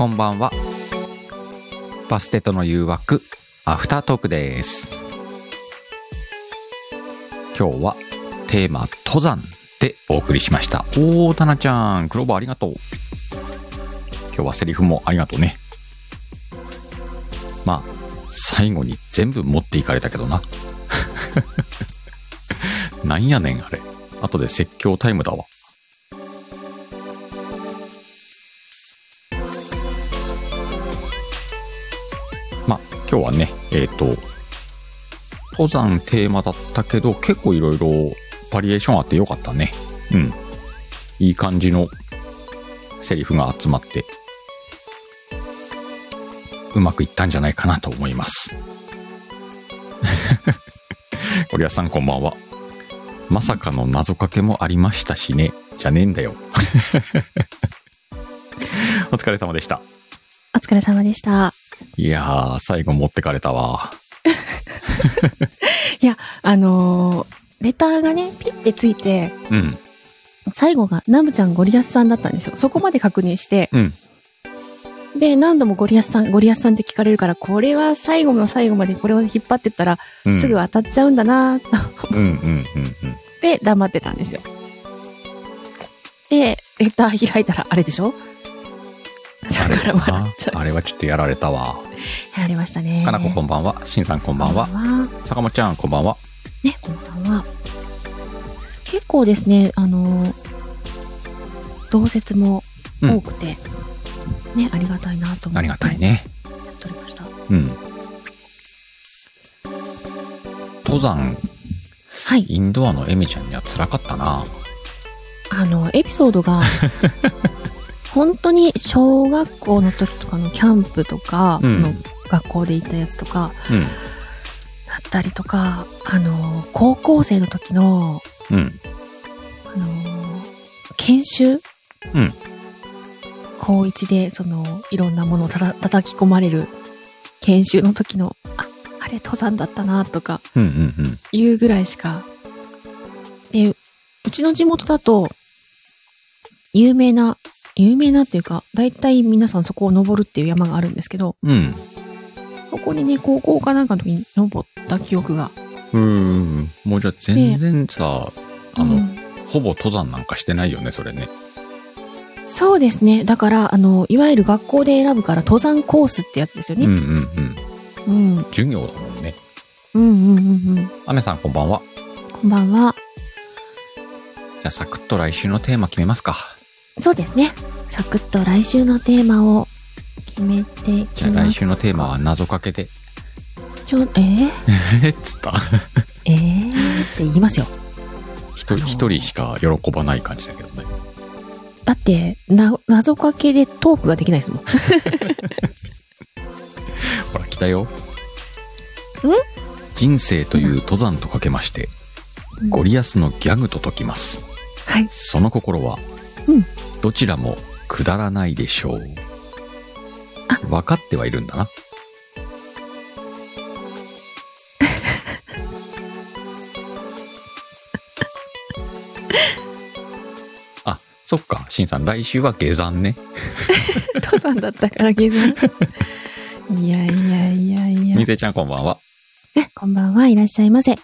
こんばんは。バステとの誘惑、アフタートークです。今日はテーマ登山でお送りしました。おー、タナちゃん、クローバーありがとう。今日はセリフもありがとうね。まあ、最後に全部持っていかれたけどな。なんやねん、あれ。後で説教タイムだわ。今日はね、えっ、と、登山テーマだったけど、結構いろいろバリエーションあってよかったね。うん。いい感じのセリフが集まって、うまくいったんじゃないかなと思います。ゴリアスさんこんばんは。まさかの謎かけもありましたしね。じゃねえんだよ。お疲れ様でした。お疲れ様でした。いやー、最後持ってかれたわ。いや、あのーレターがね、ピッてついて、うん。最後がナムちゃんゴリアスさんだったんですよ。そこまで確認して、うん。で、何度もゴリアスさん、ゴリアスさんって聞かれるから、これは最後の最後までこれを引っ張ってったら、うんすぐ当たっちゃうんだなとうんうんうんうん。で黙ってたんですよ。で、レター開いたらあれでしょ？だから笑っちゃう。あれはちょっとやられたわ。やられましたね。かなここんばんは。しんさんこんばんは。坂本ちゃんこんばんは。ね、こんばんは。結構ですね、あのー同説も多くて、ね、ありがたいなと思って。ありがたい。ね。やっておりました。うん。登山、はい。インドアのエミちゃんには辛かったな。あの、エピソードが、本当に小学校の時とかのキャンプとかうんの学校で行ったやつとか、うん。だったりとか、あの、高校生の時の、うん。あの、研修？うん。高一で、その、いろんなものをたた叩き込まれる研修の時の、あ、あれ登山だったな、とか。いうぐらいしか。で、うちの地元だと、有名な、有名なっていうか、だいたい皆さんそこを登るっていう山があるんですけど、うん。そこにね、高校かなんかの時に登った記憶が。うーん。もうじゃあ全然さ、あの、うんほぼ登山なんかしてないよね、それね。そうですね。だから、あの、いわゆる学校で選ぶから登山コースってやつですようんうね。んうん。うん。うん授業だもんね。うんうんうんうん。アメさんこんばんは。こんばんは。じゃあサクッと来週のテーマ決めますか。そうですね。サクッと来週のテーマを決めていきますじゃあ来週のテーマは謎かけで。ちょ、えー、えっつったえー？って言いますよ。一人一人しか喜ばない感じだけどね。だって、な、謎かけでトークができないですもん。ほら、来たよ。人生という登山とかけまして、ゴリアスのギャグと解きます。はい。その心は、うんどちらもくだらないでしょう。あ分かってはいるんだな。あ、そっか、しんさん、来週は下山ね。登山だったから下山。いやいやいやいやみ。ぜちゃんこんばんは。えこんばんはいらっしゃいませ。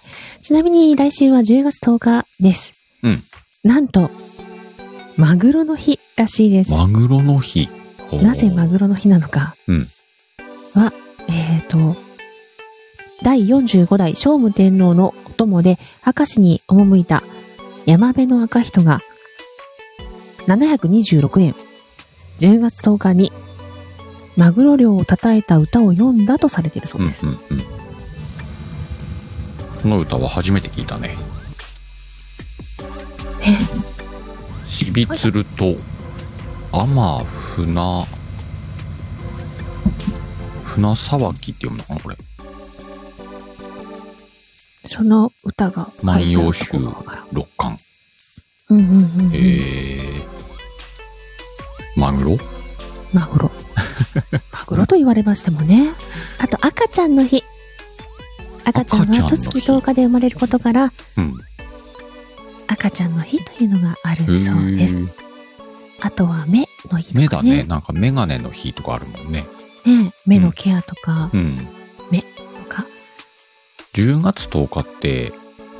ちなみに来週は10月10日です。うん。なんと、マグロの日らしいです。マグロの日。なぜマグロの日なのかうん。は、えーと、第45代聖武天皇のお供で明石に赴いた山辺の赤人が726年10月10日にマグロ漁を称えた歌を読んだとされているそううんです。うんうん。この歌は初めて聞いたね。ねしびつると、天って読むのかなこれ。その歌が万葉集六巻。うんうんうんうん。えー、マグロ？マグロ。マグロと言われましてもね。あと赤ちゃんの日。赤ちゃんは十月10日で生まれることから、うん。赤ちゃんの日というのがあるへそうです。ーあとは目の日とかね。目だね。なんかメガネの日とかあるもんね。ね目のケアとか、うん。とか。10月10日って、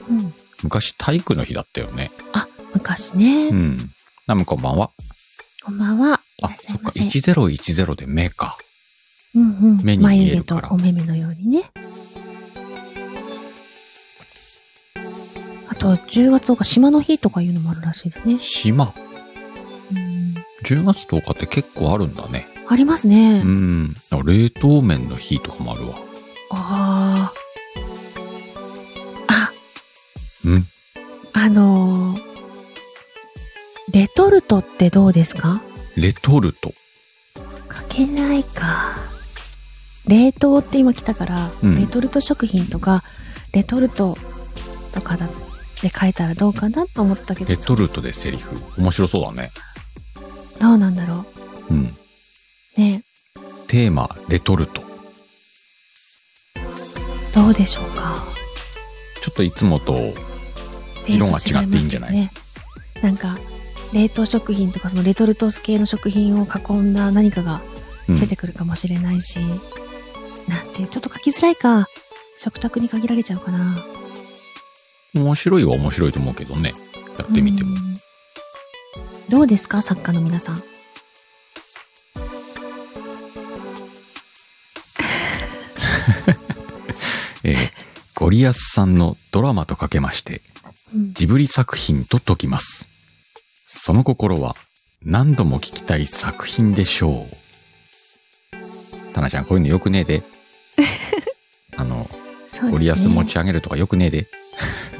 うん。昔体育の日だったよね。あ、昔ね。うん。ナムこんばんは。こんばんは。あそっか。いませ。1010で目か。うんうん。目に見え眉毛とるからお目目のようにね。あと、10月とか島の日とかいうのもあるらしいですね。島。うん。10月10日って結構あるんだね。ありますね。うん。あ冷凍麺の日とかもあるわ。ああ。あ、うん。あのーレトルトってどうですか？レトルト。かけないか。冷凍って今来たから、うんレトルト食品とか、レトルトとかだで書いたらどうかなと思ったけど、レトルトでセリフ。面白そうだね。どうなんだろうん。う。ねテーマ、レトルト。どうでしょうか。ちょっといつもと、色が違っていいんじゃない？ね。なんか、冷凍食品とかそのレトルト系の食品を囲んだ何かがうん出てくるかもしれないし、なんて、ちょっと書きづらいか。食卓に限られちゃうかな。面白いは面白いと思うけどね。やってみても。うんどうですか作家の皆さん？えーゴリアスさんのドラマとかけまして、うんジブリ作品と解きます。その心は何度も聞きたい作品でしょう。タナちゃん、こういうのよくねえで。あの、ねゴリアス持ち上げるとかよくねえで。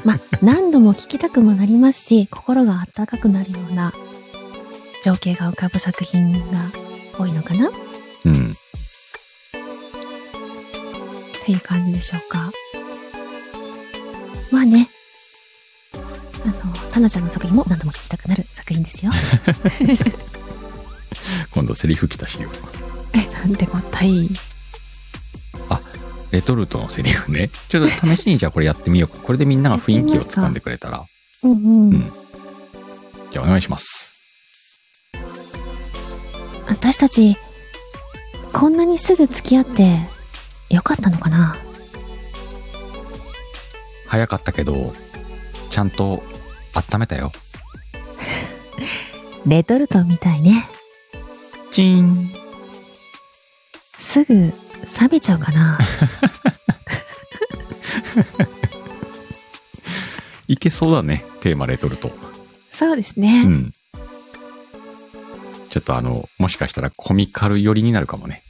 まあ、何度も聞きたくもなりますし、心が温かくなるような情景が浮かぶ作品が多いのかな？っうん。ていう感じでしょうか。まあね。あの、タナちゃんの作品も何度も聞きたくなる作品ですよ。今度セリフ来たしよ。え、なんてこったい。レトルトのセリフね。ちょっと試しにじゃあこれやってみようか。これでみんなが雰囲気をつかんでくれたら。うんうん。うんじゃあお願いします。私たち、こんなにすぐ付き合ってよかったのかな？早かったけど、ちゃんと温めたよ。レトルトみたいね。チーン。すぐ冷めちゃうかな いけそうだね。テーマレトルト。そうですね。うん。ちょっとあの、もしかしたらコミカル寄りになるかもね。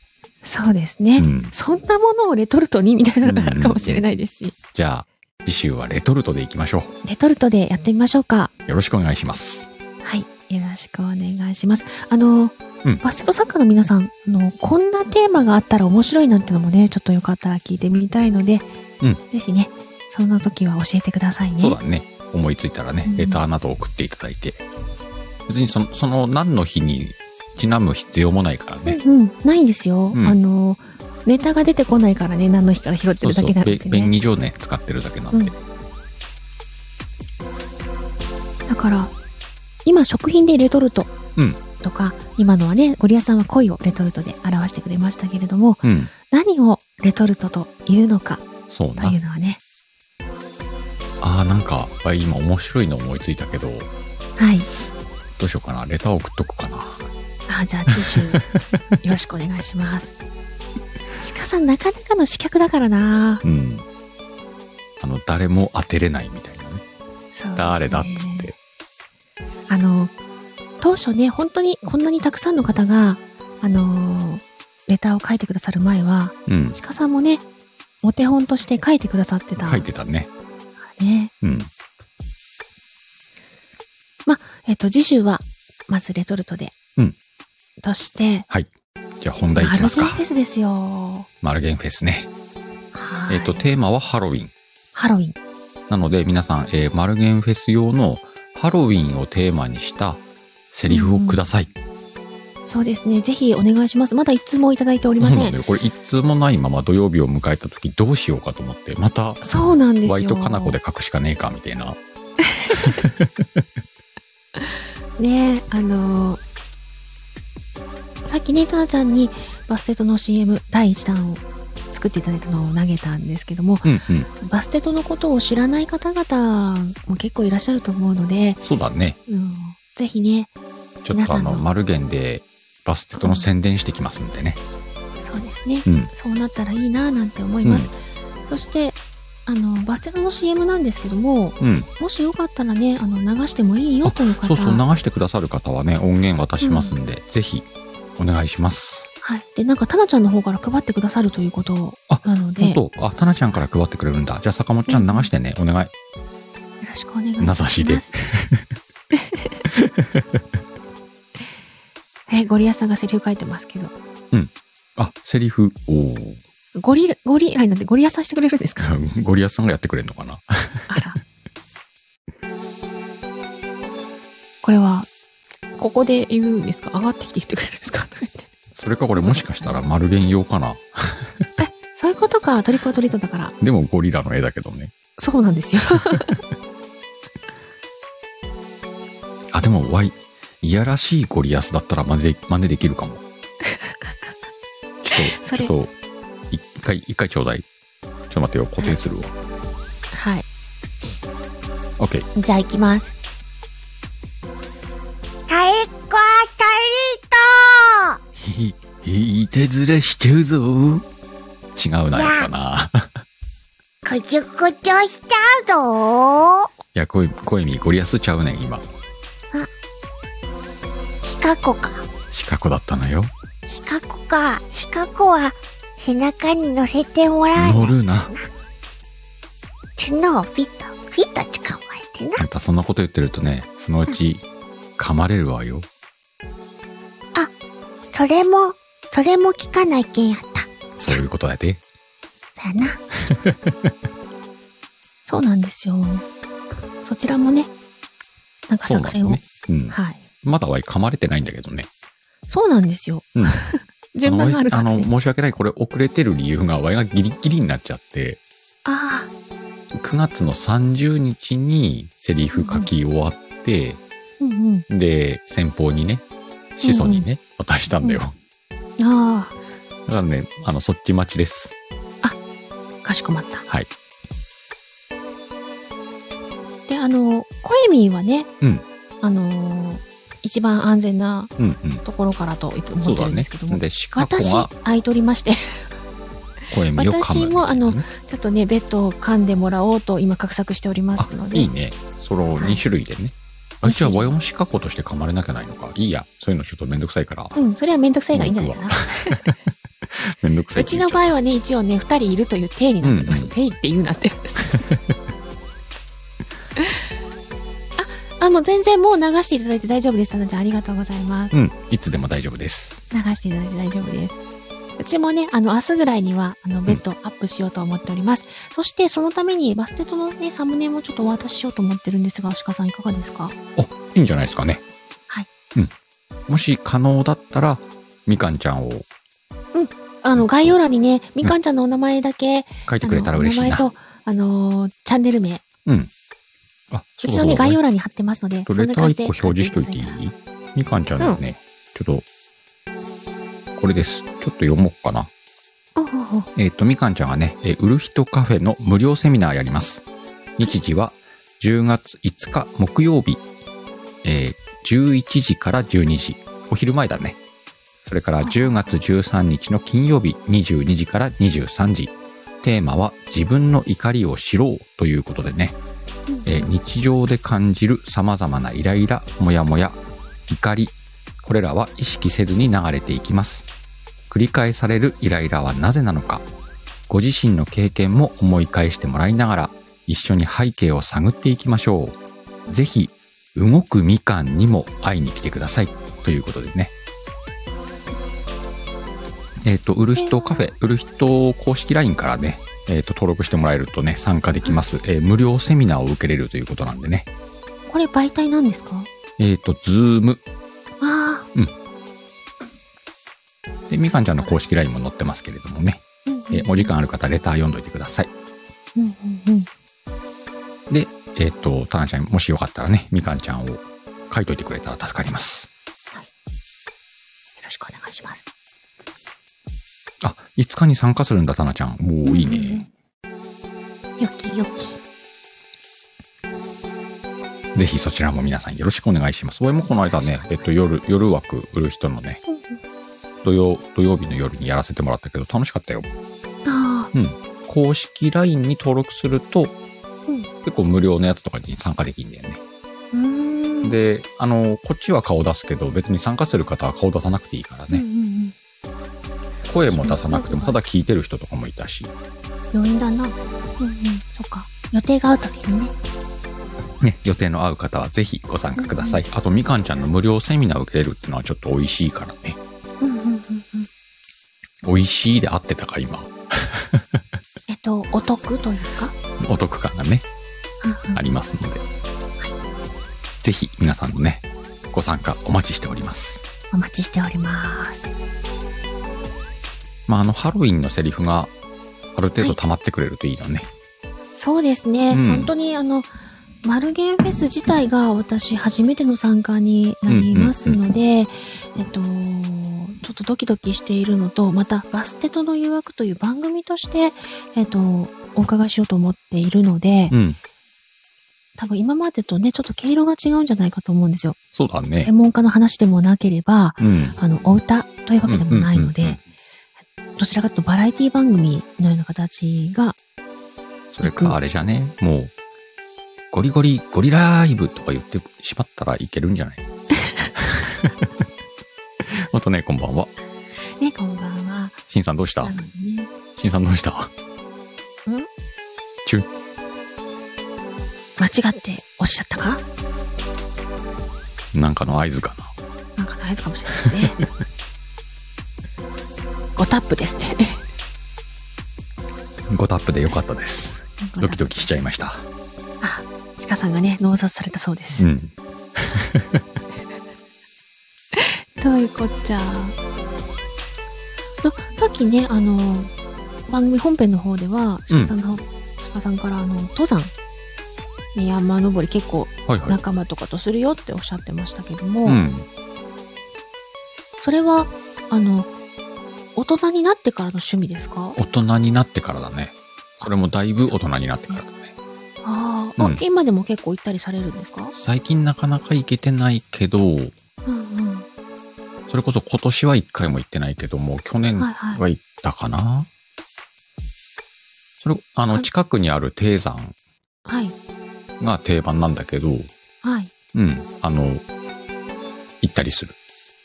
そうですね。うん。そんなものをレトルトにみたいなのがあるかもしれないですし。じゃあ、次週はレトルトでいきましょレトルトでやってみましょうか。う。よろしくお願いします。はい。よろしくお願いします。あの、うんバスケット作家の皆さん、あの、こんなテーマがあったら面白いなんてのもね、ちょっとよかったら聞いてみたいので、うんぜひね、その時は教えてくださいね。そうだね。思いついたらねう、んレターなど送っていただいて。別にその、その何の日にちなむ必要もないからね。うんうん、ないんですよ。うんあの、ネタが出てこないからね、何の日から拾ってるだけなんでね。便宜上ね、使ってるだけなんで。だから、今食品でレトルトうんとか、今のはね、ゴリアスさんは恋をレトルトで表してくれましたけれども、うん。何をレトルトというのかとい。うのはね、ああ、なんか、あ今面白いの思いついたけど、はい。どうしようかな。レター送っとくかな。あ、じゃあ次週、よろしくお願いします。鹿さん、なかなかの刺客だからなうん。あの、誰も当てれないみたいなね。ね誰だっつって。あの、当初ね、本当にこんなにたくさんの方が、あのーレターを書いてくださる前は、うん。鹿さんもね、お手本として書いてくださってた。書いてたね。ね。うん。えっ、と、次週は、まずレトルトで。うんとして、じゃあ本題いきますかマルゲン。フェスですよ。マルゲンフェスね。はい。えっ、と、テーマはハロウィン。ハロウィン。なので皆さん、えーマルゲンフェス用のハロウィンをテーマにしたセリフをください。そうですね。ぜひお願いします。まだ一通もいただいておりません。そうなんだよ。これ一通もないまま土曜日を迎えた時どうしようかと思って、また、そうなんですよ。割とかなこで書くしかねえかみたいな。ねあのーさっきね、たなちゃんにバステトの CM 第1弾を作っていただいたのを投げたんですけども、うんうん。バステトのことを知らない方々も結構いらっしゃると思うので、そうだね。うん、ぜひね、ちょっとあの、皆さんのマルゲンでバステトの宣伝してきますんでね。そうですね、うん。そうなったらいいななんて思います。そして、あの、バステトの CM なんですけども、うん。もしよかったらね、あの、流してもいいよという方、そうそう、流してくださる方はね、音源渡しますんで、ぜひ、お願いします。はい。で、なんか、タナちゃんの方から配ってくださるということあなので、よ本当？あ、タナちゃんから配ってくれるんだ。じゃあ、坂本ちゃん流してね、お願い。ろしくお願いします。名指しで。え、ゴリアスさんがセリフ書いてますけど、あ、セリフ、おー。ゴリラ、ゴリラになってゴリアスさんしてくれるんですか？ゴリアスさんがやってくれるのかな？あら。これは、ここで言うんですか？上がってきて言ってくれるんですか？とか言ってそれかこれもしかしたら丸源用かな？そういうことか、トリックオアトリートだから。でもゴリラの絵だけどね。そうなんですよ。あ、でも、わい、いやらしいゴリアスだったら真似で、真似できるかも。ちょっと、ちょっと、一回、一回ちょうだい。ちょっと待ってよ、固定するわ。はい。OK。じゃあ行きます。タレコアタひ、ひ、いてずれしちゃうぞ。違うな、やっぱな。リートくじゅくじゅしたぞいや、声、声にゴリアスちゃうねん、今。シカコか。四角だったのよ。シカコか。シカコは背中に乗せてもらう。乗るな。角をピッと、ピッと捕まえてな。あんたそんなこと言ってるとね、そのうち、噛まれるわよ。それも、それも聞かないけんやった。そういうことやで。さな。そうなんですよ。そちらもね、なんか作戦を。のね。うん。はい。まだわい噛まれてないんだけどね。そうなんですよ。うん。順番があるから、あの、ね。申し訳ない。これ遅れてる理由が、わいがギリギリになっちゃって、あ9月の30日にセリフ書き終わって、あ、うんうん。で、先方にね、始祖にね、渡したんだよ。あだからね、あの、そっち待ちです。あ、かしこまった。はい。で、あの、コエミーはね、うんあのー一番安全なうんうん。ところからと思ってるんですけども、。で、シカゴ私が、空いとりまして。私もあのちょっとね、ベッドを噛んでもらおうと今画策しておりますのあ、で、いいね。そのはい2種類でね。あ、二種類じゃあ、ワイもシカゴとして噛まれなきゃないのか。いいや。そういうのちょっとめんどくさいから。うん、それはめんどくさいからいいんじゃないかな。めんどくさいうちの場合はね、一応ね、二人いるという体になってます。うんうん 体って言うなってあ、あ、もう全然もう流していただいて大丈夫です。たなちゃんありがとうございます。う。うん。いつでも大丈夫です。流していただいて大丈夫です。うちもね、あの、明日ぐらいには、あの、ベッドアップしようと思っております。そして、そのために、バステトのね、サムネもちょっとお渡ししようと思ってるんですが、鹿さんいかがですか？あ、いいんじゃないですかね。はい。うん。もし可能だったら、みかんちゃんをあの、概要欄にね、みかんちゃんのお名前だけ、書いてくれたら嬉しいな。あのお名前と、あのーチャンネル名、うん。あ、うちのね、概要欄に貼ってますので、とレター1個表示しといていい？いみかんちゃんのね、ちょっと、これです。ちょっと読もうかな。うんうんうんえっ、と、みかんちゃんがね、える人カフェの無料セミナーやります。日時は10月5日木曜日、えー11時から12時。お昼前だね。それから10月13日の金曜日22時から23時。テーマは自分の怒りを知ろうということでね、え日常で感じる様々なイライラ、モヤモヤ、怒り、これらは意識せずに流れていきます。繰り返されるイライラはなぜなのか、ご自身の経験も思い返してもらいながら、一緒に背景を探っていきましょう。ぜひ、動くみかんにも会いに来てください。ということでね。えっ、と、売る人カフェ、売る人公式 LINE からね、えっ、と、登録してもらえるとね、参加できます。えー無料セミナーを受けれるということなんでね。これ媒体なんですか？えっ、と、ズーム。あで、みかんちゃんの公式 LINE も載ってますけれどもね。あ、うんうんえーお時間ある方、レター読んどいてください。うんうんうん。で、えっ、と、たなちゃん、もしよかったらね、みかんちゃんを書いといてくれたら助かります。よろしくくお願いします。あ、5日に参加するんだ、タナちゃん。もういいね。よきよき。ぜひそちらも皆さんよろしくお願いします。俺もこの間ね、えっと、夜、夜枠売る人のね、土曜、土曜日の夜にやらせてもらったけど、楽しかったよ。あ公式 LINE に登録すると、うん結構無料のやつとかに参加できるんだよね。で、あの、こっちは顔出すけど、別に参加する方は顔出さなくていいからね。うんうんうん。声も出さなくても、ただ聞いてる人とかもいたし。余韻だな。うんうん。そっか。予定が合うときにね。ね、予定の合う方はぜひご参加ください。あと、みかんちゃんの無料セミナー受けれるっていうのはちょっと美味しいからね。うんうんうんうん。美味しいで合ってたか、今。えっと、お得というか？お得感がね、うんうんありますので。ぜひ皆さんのね、ご参加お待ちしております。お待ちしております。まあ、あの、ハロウィンのセリフがある程度溜まってくれるといいのね。そうですね。うん本当にあの、マルゲンフェス自体が私初めての参加になりますので、えっと、ちょっとドキドキしているのと、またバステとの誘惑という番組として、えっと、お伺いしようと思っているので、うん。多分今までとね、ちょっと毛色が違うんじゃないかと思うんですよ。そうだね専。門家の話でもなければ、うん。あの、お歌というわけでもないので、どちらかというとバラエティ番組のような形が、それかあれじゃね、もう、ゴリゴリ、ゴリライブとか言ってしまったらいけるんじゃない？ほんとね、こんばんは。ね、こんばんは。しんさんどうした？しんさんどうした？チュン。間違っておっしゃったか？なんかの合図かな。なんかの合図かもしれないですね。5タップですって。5タップでよかったです。ドキドキしちゃいました。あ、鹿さんがね、納札されたそうです。うん。どういうこっちゃ？そさっきね、あの、番組本編の方では、うん鹿さんの、鹿さんから、あの、登山、ね山登り結構はいはい。仲間とかとするよっておっしゃってましたけども、うん。それは、あの、大人になってからの趣味ですか？大人になってからだね。それもだいぶ大人になってからだね。あうん今でも結構行ったりされるんですか？最近なかなか行けてないけど、うんうん。それこそ今年は一回も行ってないけども、去年はいはい。は行ったかな、それ、あの、はい近くにある低山はい。が定番なんだけど、はい。うん、あの、行ったりする。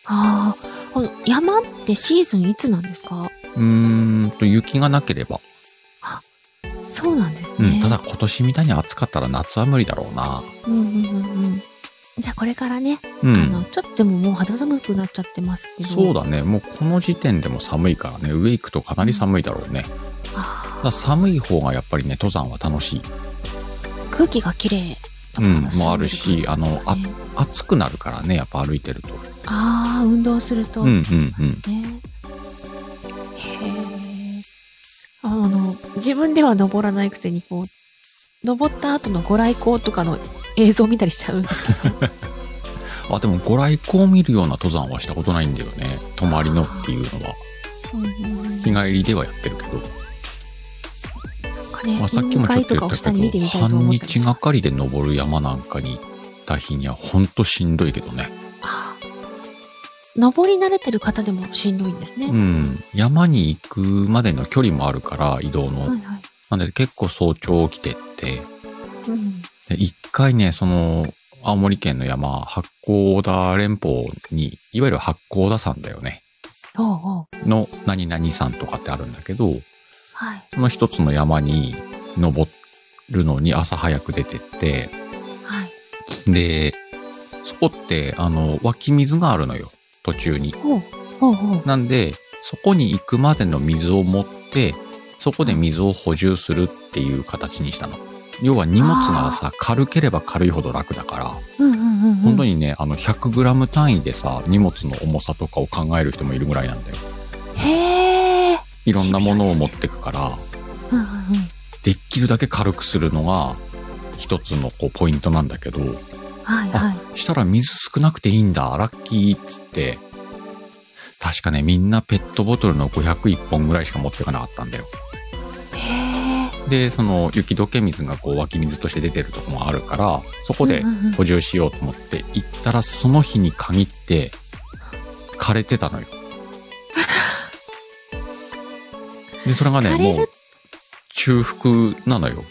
ああ、この山ってシーズンいつなんですか？うーんと、雪がなければ。そうなんですね。うん、ただ今年みたいに暑かったら夏は無理だろうな。うんうんうんうん。じゃあこれからね、うん。あの、ちょっとでももう肌寒くなっちゃってますけど。そうだね。もうこの時点でも寒いからね、上行くとかなり寒いだろうね。あただ寒い方がやっぱりね、登山は楽しい。ー空気が綺麗とかうん、がもあるし、あの、あね暑くなるからね、やっぱ歩いてると。ああ、運動すると。うん、うね。ん、うん。へえ。あの、自分では登らないくせに、こう、登った後のご来光とかの映像を見たりしちゃうんですけど。あ、でもご来光を見るような登山はしたことないんだよね。泊まりのっていうのは。うんうんうん日帰りではやってるけど。ね、まあ、さっきもちょっと言ったけど、半日がかりで登る山なんかに行った日にはほんとしんどいけどね。登り慣れてる方でもしんどいんですね。うん。山に行くまでの距離もあるから、移動の。はいはい。なんで結構早朝起きてって、うん。で一回ね、その、青森県の山、八甲田連峰に、いわゆる八甲田山だよね。の何々山とかってあるんだけど、はい。その一つの山に登るのに朝早く出てって、はい。で、そこって、あの、湧き水があるのよ、途中に。ほう。ほうほう。なんで、そこに行くまでの水を持って、そこで水を補充するっていう形にしたの。要は荷物がさ、軽ければ軽いほど楽だから、うんうんうんうん。本当にね、あの、100g 単位でさ、荷物の重さとかを考える人もいるぐらいなんだよ。へえ。いろんなものを持ってくから。できるだけ軽くするのが、一つのこうポイントなんだけど、はいはい。したら水少なくていいんだ、ラッキーっつって、確かね、みんなペットボトルの501本ぐらいしか持ってかなかったんだよ。で、その雪解け水がこう湧き水として出てるとこもあるから、そこで補充しようと思って行ったら、その日に限って、枯れてたのよ。で、それがね、もう、中腹なのよ。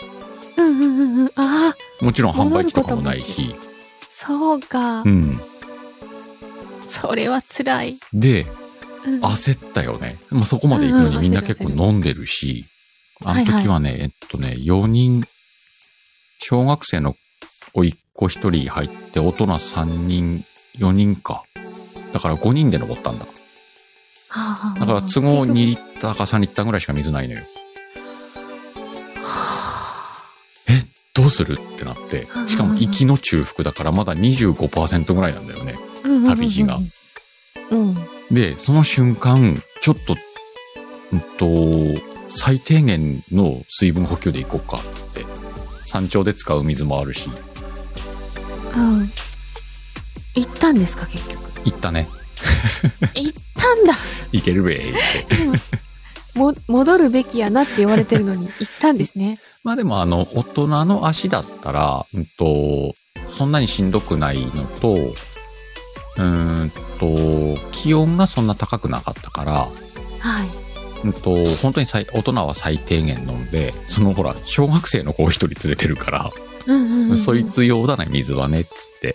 うんうんうんうん。ああ、もちろん販売機とかもないし。そうかう。ん。それは辛い。で、うん焦ったよね。もうそこまで行くのうんうんにみんな結構飲んでるし、あの時はね、えっとね、4人、小学生のおいっ子1人入って、大人3人、4人か。だから5人で登ったんだ。はあだから都合2リッターか3リッターぐらいしか水ないのよ。え、どうする？ってなって。しかも行きの中腹だからまだ25%ぐらいなんだよね。旅路が。うん。で、その瞬間、ちょっと、うんと、最低限の水分補給でいこうかってって。山頂で使う水もあるし、うん。行ったんですか、結局。行ったね。行ったんだ。行けるべーって。今も、戻るべきやなって言われてるのに、行ったんですね。まあでもあの、大人の足だったら、うんと、そんなにしんどくないのと、うーんと、気温がそんな高くなかったから、はい。うんと、本当に最大人は最低限飲んで、そのほら、小学生の子を一人連れてるから、うんうん、うん。そい。つ用だね、水はね、っつって。へ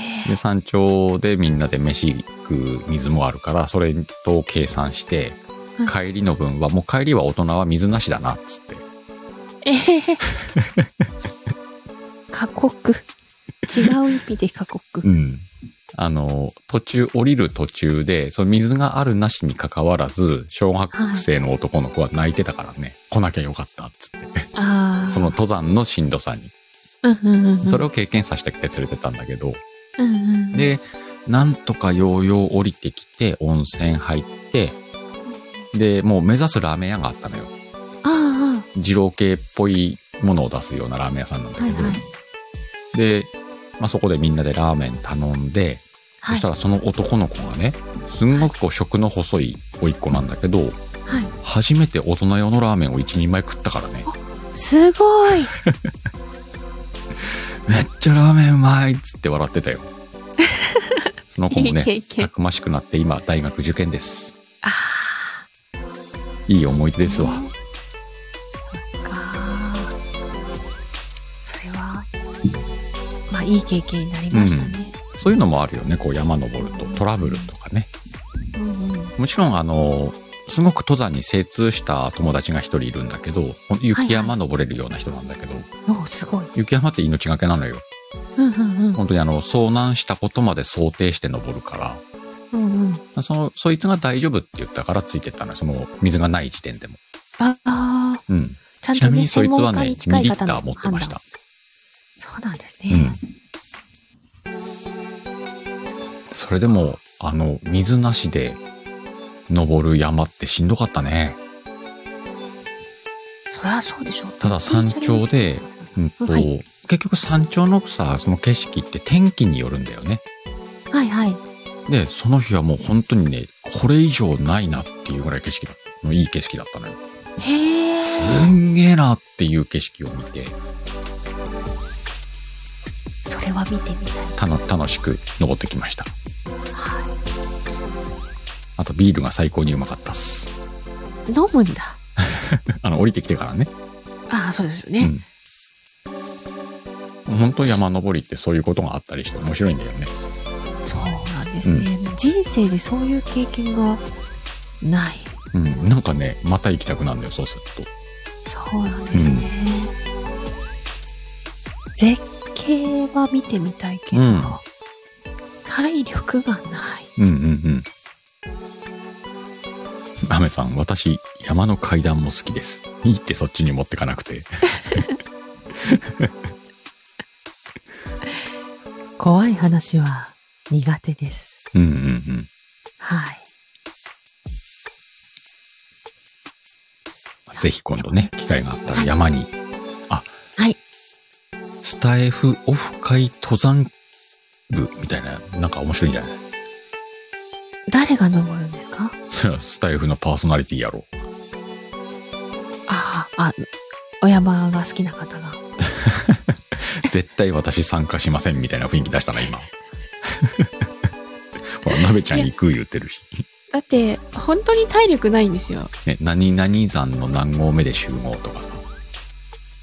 え。で、山頂でみんなで飯食う水もあるから、それと計算してうん、帰りの分は、もう帰りは大人は水なしだな、っつって。えへへ。過酷。違う意味で過酷。うん。あの、途中、降りる途中で、その水があるなしに関わらず、小学生の男の子は泣いてたからね、来なきゃよかった、っつって。その、登山のしんどさに。それを経験させてきて連れてたんだけど、うんうん。、で、なんとかようよう降りてきて、温泉入って、で、もう目指すラーメン屋があったのよ。あ二郎系っぽいものを出すようなラーメン屋さんなんだあ、けど、はいはい。で、まあ、そこでみんなでラーメン頼んで、はいそしたらその男の子がね、すんごくこう食の細い甥っ子なんだけど、はい。初めて大人用のラーメンを一人前食ったからね、すごい。めっちゃラーメンうまいっつって笑ってたよ。その子もねいいたくましくなって今大学受験です。あいい思い出ですわ。あ。そっか。それは、まあいい経験になりましたね。そういうのもあるよね、こう山登るとトラブルとかね。うんうん。もちろんあの、すごく登山に精通した友達が一人いるんだけど、雪山登れるような人なんだけど、おすごい。雪山って命がけなのよ。うんうんうん。本当にあの、遭難したことまで想定して登るかうんうん。ら、その、そいつが大丈夫って言ったからついてったのよ。その、水がない時点でも。ああ。うん。ちゃんとね、ちなみにそいつはね、専門家に近2い方のリッター持ってました。そうなんですね。うん。それでも、あの、水なしで登る山ってしんどかったね。そりゃそうでしょう。ただ山頂で、うんとはい結局山頂のさ、その景色って天気によるんだよね。はいはい。で、その日はもう本当にね、これ以上ないなっていうぐらい景色だのいい景色だったのよ。へえ。すんげえなっていう景色を見て、それは見てみたい。たの楽しく登ってきました。はあとビールが最高にうまかったっす。い。飲むんだ。あの、降りてきてからね。ああ、そうですよね。うん。本当山登りってそういうことがあったりして面白いんだよね。そうなんですね。人生でそういう経験がない。うん。なんかね、また行きたくなるんだよ、そうすると。そうなんですね。絶景は見てみたいけど、うん体力がない。うんうんうん。アメさん、私、山の階段も好きです。いいってそっちに持ってかなくて。怖い話は苦手です。うんうんうん。はい。ぜひ今度ね、機会があったら山に。はい。スタエフオフ会登山部みたいな、なんか面白いんじゃない？誰が登るんですか？それはスタイフのパーソナリティやろ。ああ、あ、お山が好きな方が。絶対私参加しませんみたいな雰囲気出したな、今。ほら、鍋ちゃん行く言ってるし。だって、本当に体力ないんですよ。ね、何々山の何合目で集合とかさ。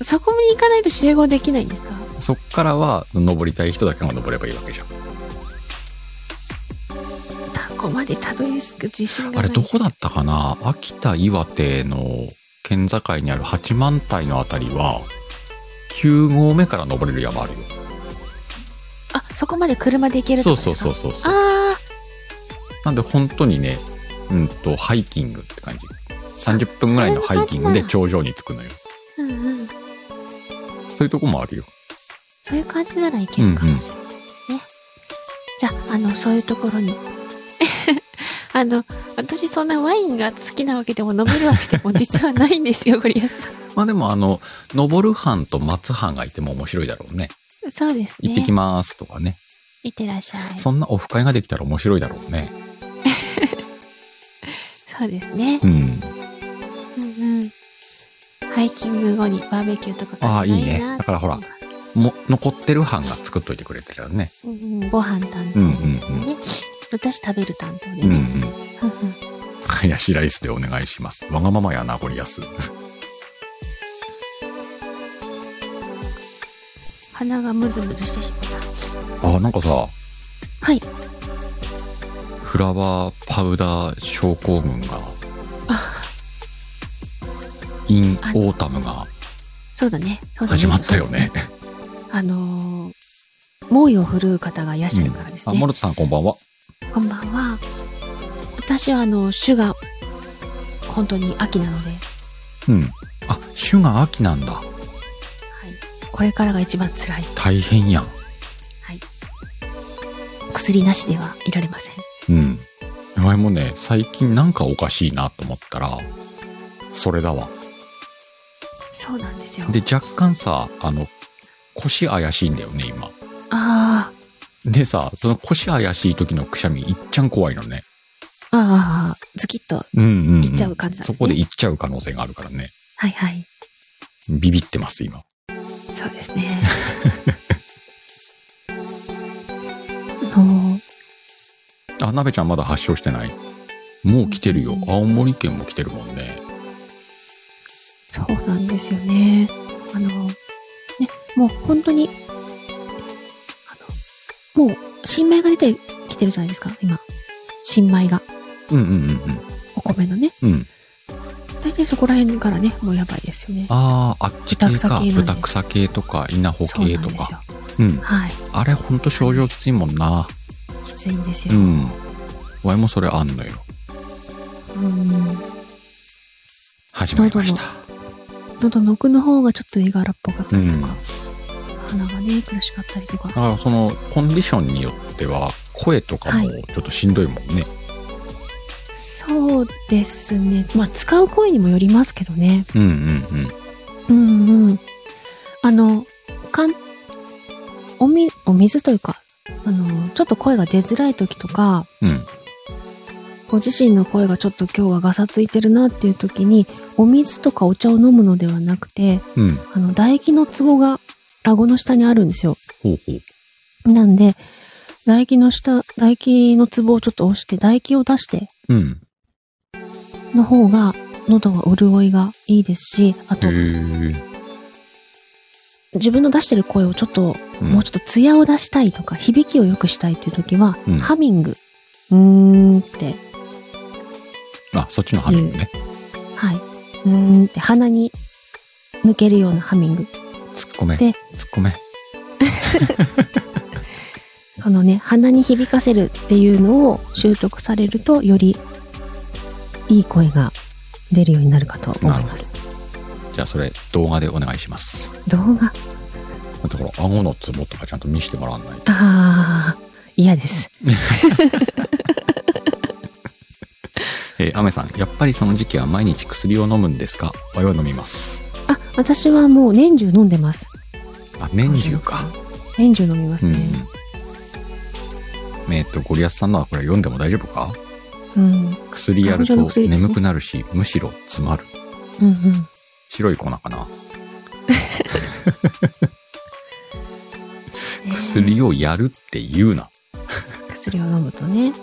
そこに行かないと集合できないんですか？そっからは、登りたい人だけが登ればいいわけじゃん。ここまでたどり着く自信があれどこだったかな？秋田、岩手の県境にある八幡平のあたりは、9合目から登れる山あるよ。あ、そこまで車で行けるそうそうそうそうそう。あなんで本当にね、うんと、ハイキングって感じ。30分ぐらいのハイキングで頂上に着くのよ。あ、うんうん。そういうとこもあるよ。そういう感じならいけるかもしれないですね。じゃあ、あの、そういうところに。あの、私そんなワインが好きなわけでも飲めるわけでも実はないんですよ、ゴリアスさん。まあでもあの、登る班と待つ班がいても面白いだろうね。そうですね。行ってきますとかね。いってらっしゃい。そんなオフ会ができたら面白いだろうね。そうですね。うん。うんうん。ハイキング後にバーベキューとかああいいねなだからほらも、残ってる班が作っといてくれてるよね。うんうん、ご飯担当うんうんうん。ね。私食べる担当でうんうんハヤシライスでお願いします。わがままやな、ゴリアス。鼻がムズムズしてしまっあ、なんかさ、た。はい。フラワーパウダー症候群が、in autumn がそうだね。始まったよね。。あのー、猛威を振るう方がいらっしゃるからですあ、ね。モルトさんこんばんは。こんばんは。私はあの、種が本当に秋なので、うん。あ、種が秋なんだ。はい。これからが一番辛い。大変やん。はい。薬なしではいられません。うん。前もね、最近なんかおかしいなと思ったら、それだわ。そうなんですよ。で、若干さ、あの、腰怪しいんだよね、今。あでさ、その腰怪しい時のくしゃみ、いっちゃん怖いのね。あ、ああ、ズキッと。うんうん、うん。いっちゃう感じなんですねそこでいっちゃう可能性があるからね。はいはい。ビビってます、今。そうですね。あのあ、なべちゃんまだ発症してない？もう来てるよう。ん青森県も来てるもんね。そうなんですよね。あの、ね、もう本当に、もう、新米が出てきてるじゃないですか、今。新米が。うんうんうんお米のね。うん。うん。大体そこら辺からね、もうやばいですよね。ああ、あっち系か。豚草系とか、稲穂系とか。。うん。はい。あれほんと症状きついもんな。きついんですよ。うん。ワイもそれあんのよ。うん。始まりました。喉の奥の方がちょっと絵柄っぽかったりとか、うん鼻がね、苦しかったりとか。あそのコンディションによっては声とかもはいちょっとしんどいもんね。そうですね。まあ、使う声にもよりますけどね。うんうんうんうん。あの、かん、おみ、お水というか、あの、ちょっと声が出づらい時とか、うん。うん。ご自身の声がちょっと今日はガサついてるなっていう時に、お水とかお茶を飲むのではなくて、うん。あの、唾液のツボが顎の下にあるんですよ。ほうほう。なんで、唾液の下、唾液のツボをちょっと押して、唾液を出してうん。の方が、喉が潤いがいいですし、あへと、え。自分の出してる声をちょっと、うんもうちょっと艶を出したいとか、響きを良くしたいっていう時は、うんハミング。うーんって、あ、そっちのハミングね。はい。うーんって鼻に抜けるようなハミング。突っ込め。で突っ込め。このね、鼻に響かせるっていうのを習得されると、よりいい声が出るようになるかと思います。じゃあそれ動画でお願いします。動画？だってほら、顎のツボとかちゃんと見せてもらわないと。ああ、嫌です。えー、アメさん、やっぱりその時期は毎日薬を飲むんですか？我は飲みます。あ、私はもう年中飲んでます。あ、年中か。。年中飲みますうんね。。えっと、ゴリアスさんのはこれ読んでも大丈夫か？うん。薬やると眠くなるし、むしろ詰まる。うんうん。白い粉かな？ね薬をやるって言うな。薬を飲むとね。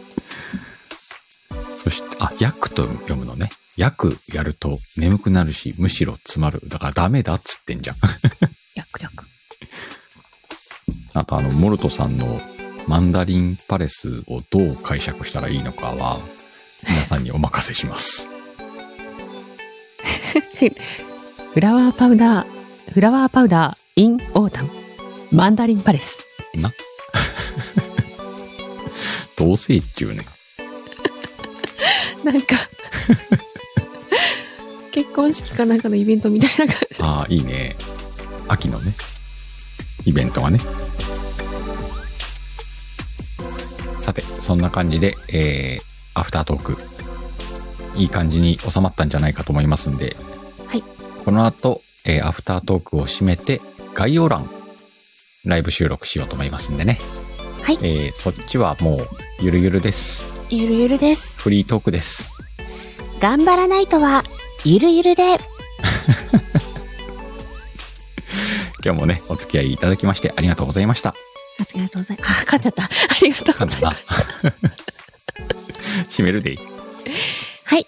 そして、あ、薬と読むのね。薬やると眠くなるし、むしろ詰まる。だからダメだっつってんじゃん。薬薬。あとあの、モルトさんのマンダリンパレスをどう解釈したらいいのかは、皆さんにお任せします。flower powder、flower powder、in autumn。マンダリンパレス。な。同性中ね。なんか、結婚式かなんかのイベントみたいな感じ。ああ、いいね。秋のね、イベントがね。さて、そんな感じで、えー、アフタートーク、いい感じに収まったんじゃないかと思いますんで、はい。この後、えーアフタートークを締めて、概要欄、ライブ収録しようと思いますんでね。はいえーそっちはもう、ゆるゆるです。ゆるゆるです。フリートークです。頑張らないとは、ゆるゆるで。今日もね、お付き合いいただきましてありがとうございました。ありがとうございます。あ、勝っちゃった。ありがとうございます。な。締めるでいい。はい。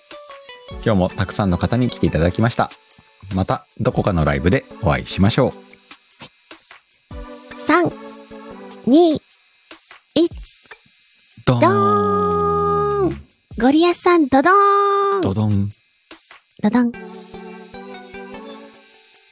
今日もたくさんの方に来ていただきました。またどこかのライブでお会いしましょう。3、2、1、ドドーンゴリアスさん、ドドーンドドン。ダダン。